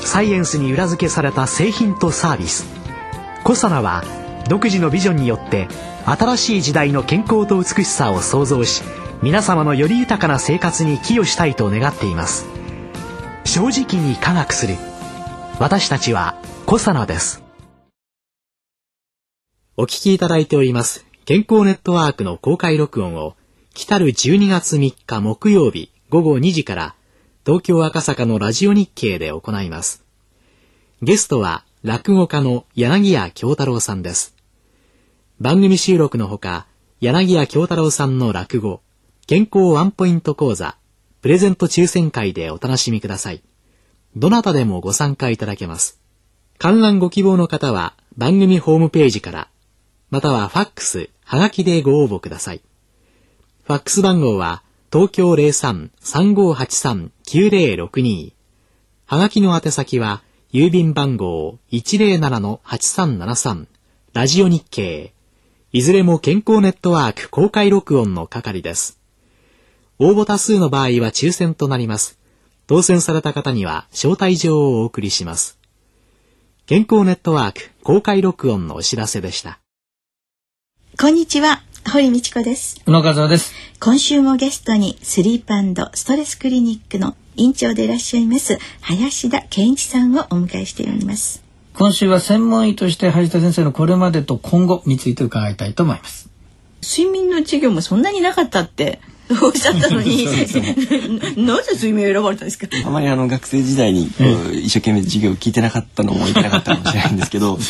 サイエンスに裏付けされた製品とサービス。コサナは独自のビジョンによって新しい時代の健康と美しさを創造し皆様のより豊かな生活に寄与したいと願っています。正直に科学する。私たちはコサナです。お聞きいただいております健康ネットワークの公開録音を来る12月3日木曜日午後2時から東京赤坂のラジオ日経で行います。ゲストは落語家の柳家京太郎さんです。番組収録のほか柳家京太郎さんの落語健康ワンポイント講座プレゼント抽選会でお楽しみください。どなたでもご参加いただけます。観覧ご希望の方は番組ホームページからまたはファックス、はがきでご応募ください。ファックス番号は東京03-3583-9062はがきの宛先は郵便番号107-8373ラジオ日経いずれも健康ネットワーク公開録音の係です。応募多数の場合は抽選となります。当選された方には招待状をお送りします。健康ネットワーク公開録音のお知らせでした。こんにちは。堀道子です。宇野和夫です。今週もゲストにスリープストレスクリニックの院長でいらっしゃいます林田健一さんをお迎えしております。今週は専門医として林田先生のこれまでと今後について伺いたいと思います。睡眠の授業もそんなになかったっておっしゃったのに。なぜ睡眠を選ばれたんですか？あまりあの学生時代にこう一生懸命授業を聞いてなかったのもいけなかったかもしれないんですけど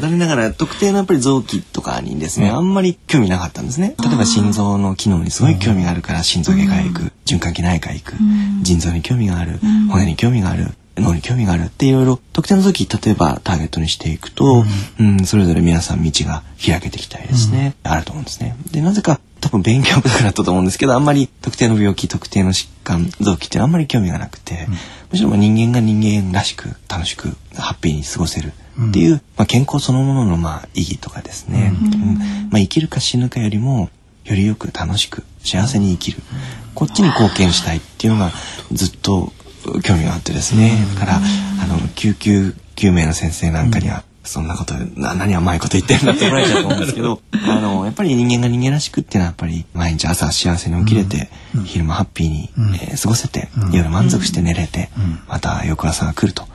残念ながら特定のやっぱり臓器とかにですね、あんまり興味なかったんですね。例えば心臓の機能にすごい興味があるから心臓外科へ行く、循環器内科へ行く、腎臓に興味がある、骨に興味がある脳に興味があるっていろいろ特定の時例えばターゲットにしていくと、うん、うん、それぞれ皆さん道が開けてきたりですね、うん、あると思うんですね。でなぜか多分勉強不足だったと思うんですけどあんまり特定の病気特定の疾患臓器ってあんまり興味がなくて、うん、むしろ人間が人間らしく楽しくハッピーに過ごせるっていう、まあ、健康そのもののまあ意義とかですね、うん。まあ、生きるか死ぬかよりもよりよく楽しく幸せに生きる。こっちに貢献したいっていうのがずっと興味があってですね。だからあの救急救命の先生なんかには、そんなことな何甘いこと言ってるんだって思われちゃうと思うんですけどあのやっぱり人間が人間らしくっていうのはやっぱり毎日朝幸せに起きれて、うん、昼間ハッピーに、うん、えー、過ごせて、うん、夜満足して寝れて、また翌朝が来ると、っ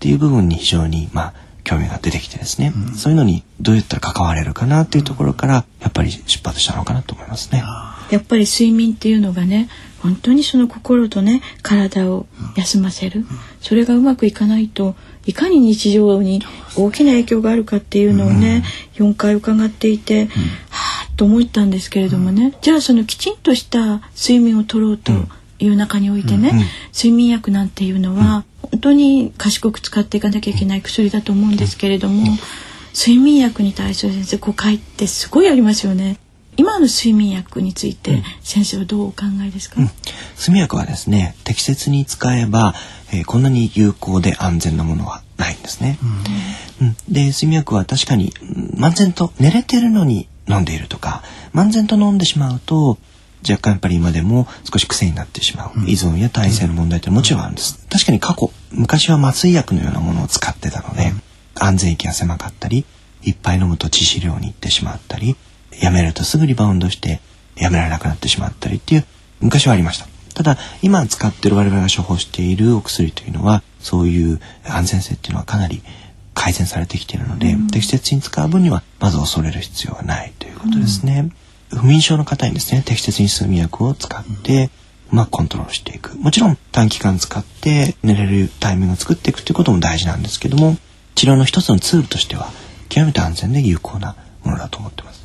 ていう部分に非常にまあ興味が出てきてですね、そういうのにどうやったら関われるかなっていうところからやっぱり出発したのかなと思いますね。やっぱり睡眠っていうのがね本当にその心とね体を休ませる、それがうまくいかないといかに日常に大きな影響があるかっていうのをね、うん、4回伺っていて、うん、はあと思ったんですけれどもね、うん、じゃあそのきちんとした睡眠をとろうという中においてね、睡眠薬なんていうのは、本当に賢く使っていかなきゃいけない薬だと思うんですけれども、睡眠薬に対する先生誤解ってすごいありますよね。今の睡眠薬について先生はどうお考えですか、うん、睡眠薬はですね適切に使えば、えー、こんなに有効で安全なものはないんですね、うん、うん、で睡眠薬は確かに漫然と寝れてるのに飲んでいるとか漫然と飲んでしまうと若干やっぱり今でも少し癖になってしまう、依存や耐性の問題ってもちろんあるんです、確かに過去昔は麻酔薬のようなものを使ってたので、安全域が狭かったりいっぱい飲むと致死量に行ってしまったりやめるとすぐリバウンドしてやめられなくなってしまったりっていう昔はありました。ただ今使ってる我々が処方しているお薬というのはそういう安全性っていうのはかなり改善されてきているので、うん、適切に使う分にはまず恐れる必要はないということですね、うん、不眠症の方にですね適切に睡眠薬を使って、うまくコントロールしていく。もちろん短期間使って寝れるタイミングを作っていくということも大事なんですけども治療の一つのツールとしては極めて安全で有効なものだと思ってます。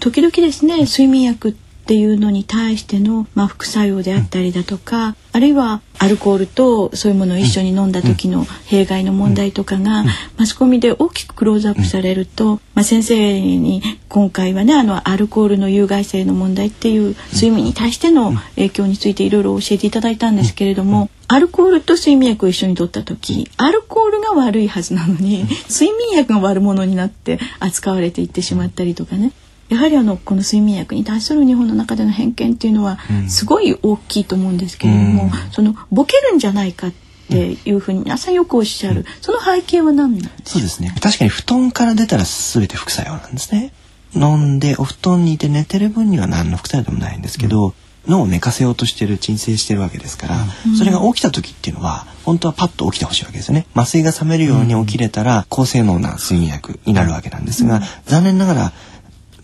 時々ですね睡眠薬っっていうのに対しての、まあ、副作用であったりだとか、あるいはアルコールとそういうものを一緒に飲んだ時の弊害の問題とかが、マスコミで大きくクローズアップされると、まあ、先生に今回はねあのアルコールの有害性の問題っていう睡眠に対しての影響についていろいろ教えていただいたんですけれども、アルコールと睡眠薬を一緒に取った時アルコールが悪いはずなのに睡眠薬が悪者になって扱われていってしまったりとかねやはりあのこの睡眠薬に対する日本の中での偏見っていうのはすごい大きいと思うんですけれども、うん、そのボケるんじゃないかっていうふうに皆さんよくおっしゃる、うん、その背景は何なんですか？そうですね。確かに布団から出たら全て副作用なんですね。飲んでお布団にいて寝てる分には何の副作用でもないんですけど、うん。脳を寝かせようとしてる鎮静してるわけですから、うん、それが起きた時っていうのは本当はパッと起きてほしいわけですよね。麻酔が覚めるように起きれたら高性能な睡眠薬になるわけなんですが、残念ながら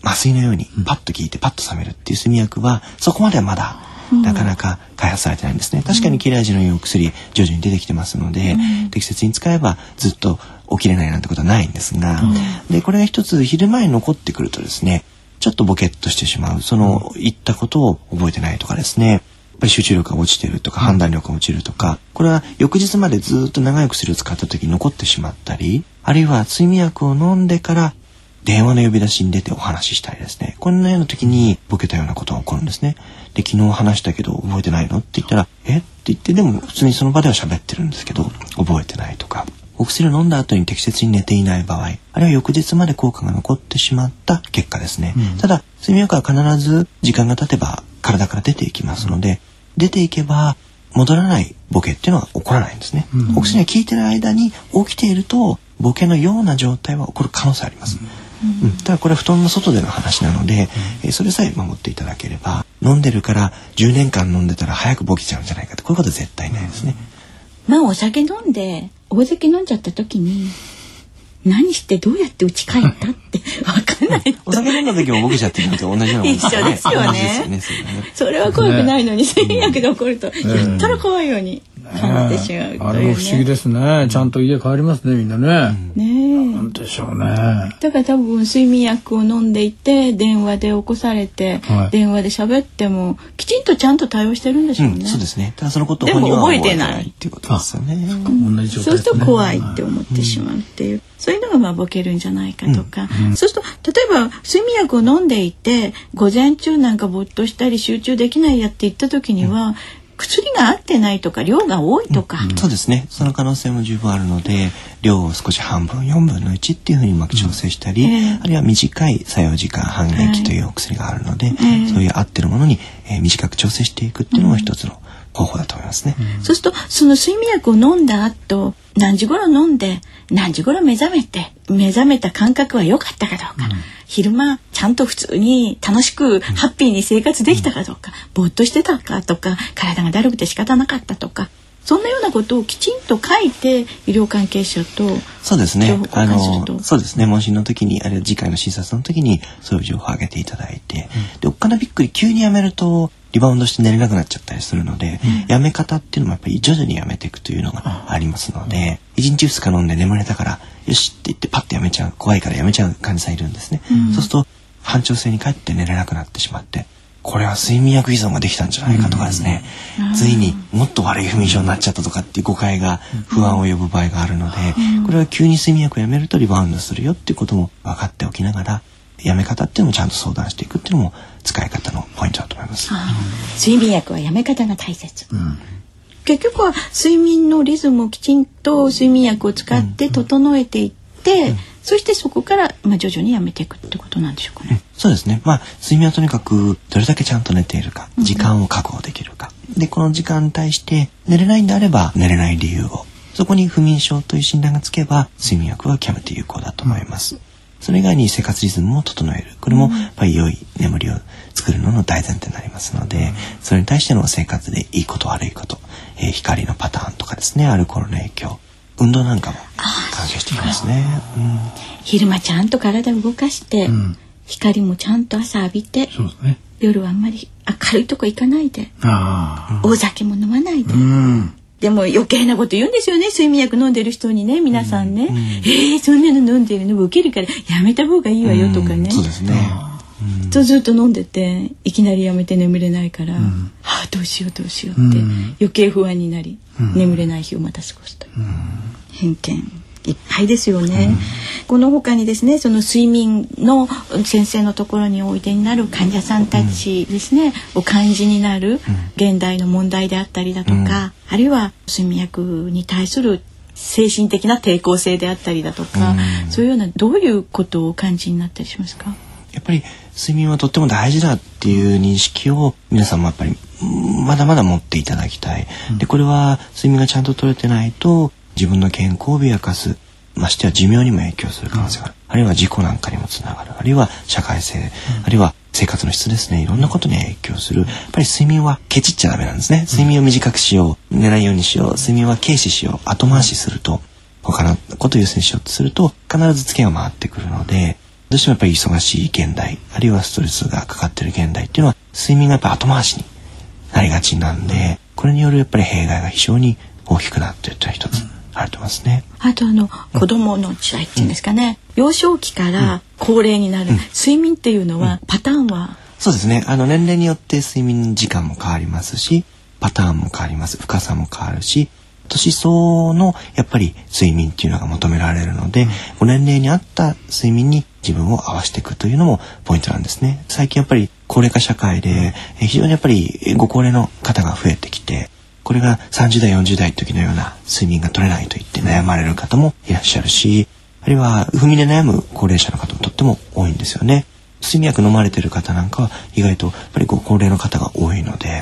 麻酔のようにパッと効いてパッと冷めるっていう睡眠薬はそこまではまだなかなか開発されてないんですね。確かに切れ味のいいお薬徐々に出てきてますので、うん、適切に使えばずっと起きれないなんてことはないんですが、うん、でこれが一つ昼前に残ってくるとですねちょっとボケっとしてしまうその言ったことを覚えてないとかですね。やっぱり集中力が落ちてるとか判断力が落ちるとかこれは翌日までずっと長い薬を使った時に残ってしまったりあるいは睡眠薬を飲んでから電話の呼び出しに出てお話ししたりですね。こんなような時にボケたようなことが起こるんですね。で、昨日話したけど覚えてないの？って言ったら、え？って言って、でも普通にその場では喋ってるんですけど、覚えてないとか。お薬を飲んだ後に適切に寝ていない場合、あるいは翌日まで効果が残ってしまった結果ですね。うん、ただ、睡眠薬は必ず時間が経てば体から出ていきますので、出ていけば戻らないボケっていうのは起こらないんですね。うん、お薬が効いてる間に起きていると、ボケのような状態は起こる可能性あります。うんうん、ただこれは布団の外での話なので、うん、えそれさえ守っていただければ飲んでるから10年間飲んでたら早くボケちゃうんじゃないかと。こういうことは絶対ないですね。まあお酒飲んで大酒飲んじゃった時に何してどうやって家帰ったって わかんない。お酒飲んだ時もボケちゃってるのと同じような一緒ですよね。ね。それは怖くないのに、睡眠薬で起こると、やったら怖いように感じてしまう、ね、あれも不思議ですね。ちゃんと家帰りますねみんなね。ねなんでしょうね。だから多分睡眠薬を飲んでいて電話で起こされて、はい、電話で喋ってもきちんとちゃんと対応してるんでしょうね。うん、そうですね。ただそのことを本人は覚えてないっていうことですよね。同じ状態、ね、そうすると怖いって思ってしまうっていう。そういうのがまあボケるんじゃないかとか、うんうん、そうすると例えば睡眠薬を飲んでいて午前中なんかぼっとしたり集中できないやって言った時には、薬が合ってないとか量が多いとか、うん、そうですね。その可能性も十分あるので量を少し半分4分の1っていうふうにうまく調整したり、うんえ。ー、あるいは短い作用時間半減期というお薬があるので、えー、そういう合ってるものに、えー、短く調整していくっていうのも一つの方法だと思いますね、うん、そうするとその睡眠薬を飲んだ後何時頃飲んで何時頃目覚めて目覚めた感覚は良かったかどうか、うん、昼間ちゃんと普通に楽しくハッピーに生活できたかどうか、ぼーっとしてたかとか体がだるくて仕方なかったとかそんなようなことをきちんと書いて医療関係者とそうですね。あのそうですね。問診の時にあるいは次回の診察の時にそういう情報を上げていただいて、うん、でおっかなびっくり急にやめるとリバウンドして寝れなくなっちゃったりするので、うん、やめ方っていうのもやっぱり徐々にやめていくというのがあ。りますので、うん、1日2日飲んで眠れたからよしって言ってパッとやめちゃう怖いからやめちゃう患者さんいるんですね、うん、そうすると反調性に帰って寝れなくなってしまってこれは睡眠薬依存ができたんじゃないかとかですね、ついにもっと悪い不眠症になっちゃったとかっていう誤解が不安を呼ぶ場合があるので、これは急に睡眠薬をやめるとリバウンドするよっていうことも分かっておきながらやめ方っていうのもちゃんと相談していくっていうのも使い方のポイントだと思います。睡眠薬はやめ方が大切。うん、結局は睡眠のリズムをきちんと睡眠薬を使って整えていって、うん、そしてそこからまあ徐々にやめていくってことなんでしょうかね。そうですね。まあ睡眠はとにかくどれだけちゃんと寝ているか、時間を確保できるか。でこの時間に対して寝れないんであれば寝れない理由を。そこに不眠症という診断がつけば睡眠薬は極めて有効だと思います。それ以外に生活リズムを整える。これもやっぱり良い眠りを作るのの大前提になりますので、それに対しての生活でいいこと悪いこと、えー、光のパターンとかですねアルコールの影響運動なんかも関係してきますね、うん、昼間ちゃんと体を動かして、うん、光もちゃんと朝浴びて、ね、夜はあんまり明るいとこ行かないで大酒も飲まないで、うんでも余計なこと言うんですよね。睡眠薬飲んでる人にね皆さんね、うんうん、えー、そんなの飲んでるの？受けるからやめた方がいいわよとかね、そうですね。とずっと飲んでていきなりやめて眠れないから、はあどうしようどうしようって、余計不安になり、眠れない日をまた過ごすという、偏見いっぱいですよね、この他にですねその睡眠の先生のところにおいでになる患者さんたちですね、お感じになる現代の問題であったりだとか、あるいは睡眠薬に対する精神的な抵抗性であったりだとか、そういうようなどういうことをお感じになったりしますか？やっぱり睡眠はとっても大事だっていう認識を皆さんもやっぱりまだまだ持っていただきたい。でこれは睡眠がちゃんと取れてないと自分の健康を脅かすましては寿命にも影響する可能性がある、あるいは事故なんかにもつながる。あるいは社会性、あるいは生活の質ですね。いろんなことに影響する。やっぱり睡眠はケチっちゃダメなんですね。睡眠を短くしよう。寝ないようにしよう。睡眠は軽視しよう。後回しすると。他のことを優先しようとすると必ずツケが回ってくるのでどうしてもやっぱり忙しい現代あるいはストレスがかかってる現代っていうのは睡眠がやっぱ後回しになりがちなんでこれによるやっぱり弊害が非常に大きくなっているというのは一つあると思いますね。あとあの子供の時代っていうんですかね、幼少期から高齢になる、睡眠っていうのはパターンは？そうですね。あの年齢によって睡眠時間も変わりますし、パターンも変わります。深さも変わるし、年相のやっぱり睡眠っていうのが求められるので、ご年齢に合った睡眠に自分を合わせていくというのもポイントなんですね。最近やっぱり高齢化社会でえ非常にやっぱりご高齢の方が増えてきて、これが30代40代の時のような睡眠が取れないと言って悩まれる方もいらっしゃるし、あるいは踏みで悩む高齢者の方もとっても多いんですよね。睡眠薬飲まれてる方なんかは意外とやっぱりご高齢の方が多いので、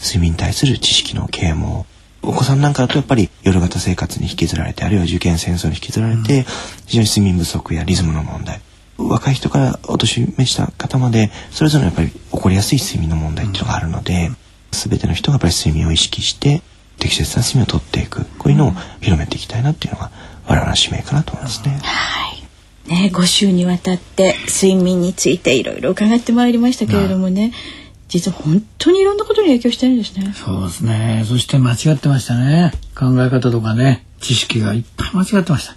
睡眠に対する知識の啓蒙。お子さんなんかだとやっぱり夜型生活に引きずられてあるいは受験戦争に引きずられて、非常に睡眠不足やリズムの問題。若い人からお年召した方までそれぞれやっぱり起こりやすい睡眠の問題っていうのがあるので、全ての人がやっぱり睡眠を意識して適切な睡眠をとっていくこういうのを広めていきたいなっていうのが我々の使命かなと思いますね。はいね、5週にわたって睡眠についていろいろ伺ってまいりましたけれどもね、実は本当にいろんなことに影響してるんですね。そうですね。そして間違ってましたね。考え方とかね、知識がいっぱい間違ってました。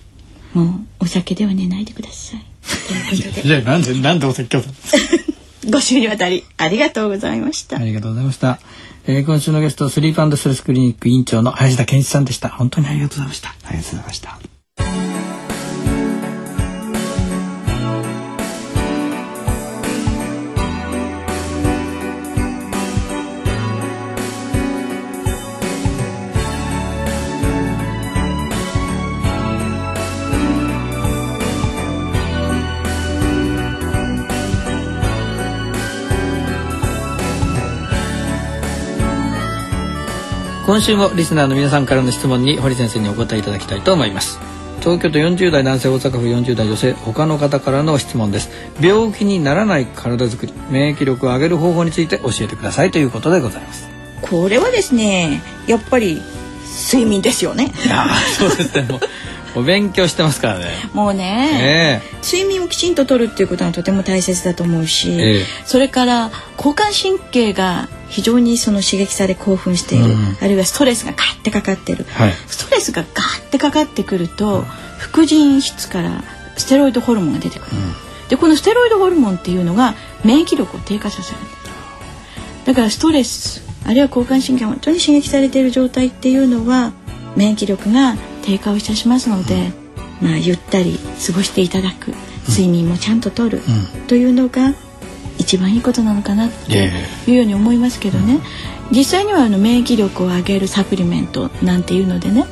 もうお酒では寝ないでください。ということでじゃあなんでなんでお説教 だ。5週にわたりありがとうございましたあ。りがとうございました。えー、今週のゲストスリープストレスクリニック委員長の林田健一さんでした。本当にありがとうございました。ありがとうございました。今週もリスナーの皆さんからの質問に堀先生にお答えいただきたいと思います。東京都40代男性大阪府40代女性他の方からの質問です。病気にならない体づくり免疫力を上げる方法について教えてくださいということでございます。これはですね、やっぱり睡眠ですよね。いやーそうですねお勉強してますからね。もうね、え。睡眠をきちんととるっていうことがとても大切だと思うし、ええ。それから交感神経が非常にその刺激され興奮している、うん。あるいはストレスがガーってかかってる、はい。ストレスがガーってかかってくると副腎質からステロイドホルモンが出てくる、でこのステロイドホルモンっていうのが免疫力を低下させるだからストレスあるいは交感神経が本当に刺激されている状態っていうのは免疫力が低下をいたしますので、まあゆったり過ごしていただく睡眠もちゃんととる、というのが一番いいことなのかなっていうように思いますけどね、実際にはあの免疫力を上げるサプリメントなんていうのでね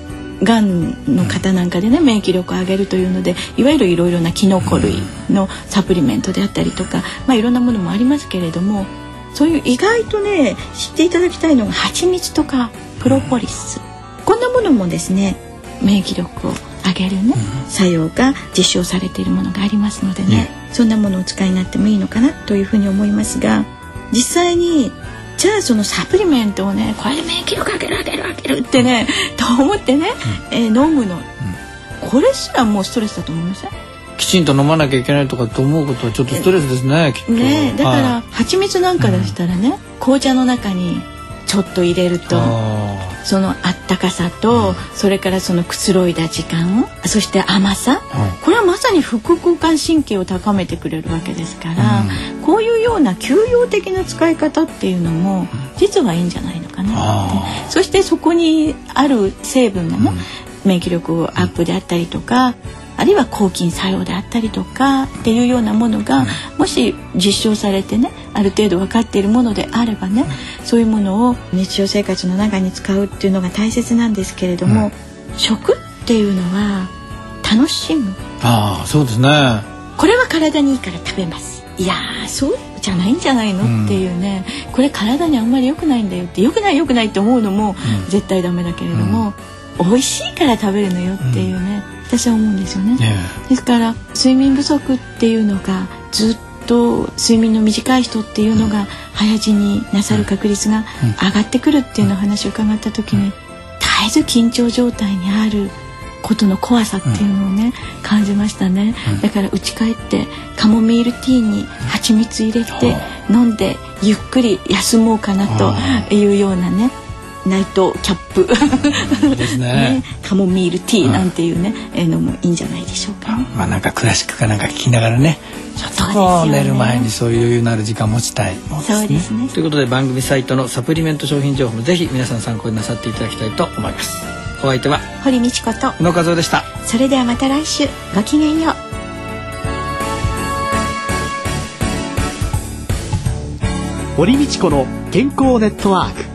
がんの方なんかでね免疫力を上げるというのでいわゆるいろいろなキノコ類のサプリメントであったりとか、まあ、いろんなものもありますけれどもそういう意外とね知っていただきたいのが蜂蜜とかプロポリス。こんなものもですね免疫力を上げるね、作用が実証されているものがありますのでね、そんなものをお使いになってもいいのかなというふうに思いますが実際にじゃあそのサプリメントをねこれで免疫力上げる上げる上げるってねと思ってね、えー飲むの、これすらもうストレスだと思いません？きちんと飲まなきゃいけないとかと思うことはちょっとストレスですねきっと。ねだからはい。蜂蜜なんかだしたらね、紅茶の中にちょっと入れると。あそのあったかさと、それからそのくつろいだ時間そして甘さ、はい。これはまさに副交感神経を高めてくれるわけですから、こういうような休養的な使い方っていうのも実はいいんじゃないのかなって。そしてそこにある成分がね、免疫力アップであったりとかあるいは抗菌作用であったりとかっていうようなものが、もし実証されてねある程度分かっているものであればね、そういうものを日常生活の中に使うっていうのが大切なんですけれども、食っていうのは楽しむ。ああそうですね。これは体にいいから食べます。いやそうじゃないんじゃないの、うん、っていうね。これ体にあんまり良くないんだよって良くない良くないって思うのも絶対ダメだけれども、うん、美味しいから食べるのよっていうね、うん、私は思うんですよね、ですから睡眠不足っていうのがずっと睡眠の短い人っていうのが早死になさる確率が上がってくるっていうの話を伺った時に絶えず緊張状態にあることの怖さっていうのをね、うん、感じましたね、うん、だから家帰ってカモミールティーに蜂蜜入れて飲んでゆっくり休もうかなというようなねナイトキャップ。ですね。ね、カモミールティーなんていうね、うん、えのもいいんじゃないでしょうか、ね、まあなんかクラシックかなんか聞きながらねちょっと、寝る前にそういう余裕のある時間持ちたい、ね、そうですね。ということで番組サイトのサプリメント商品情報もぜひ皆さん参考になさっていただきたいと思います。お相手は堀道子と宇野和夫でした。それではまた来週。ごきげんよう。堀道子の健康ネットワーク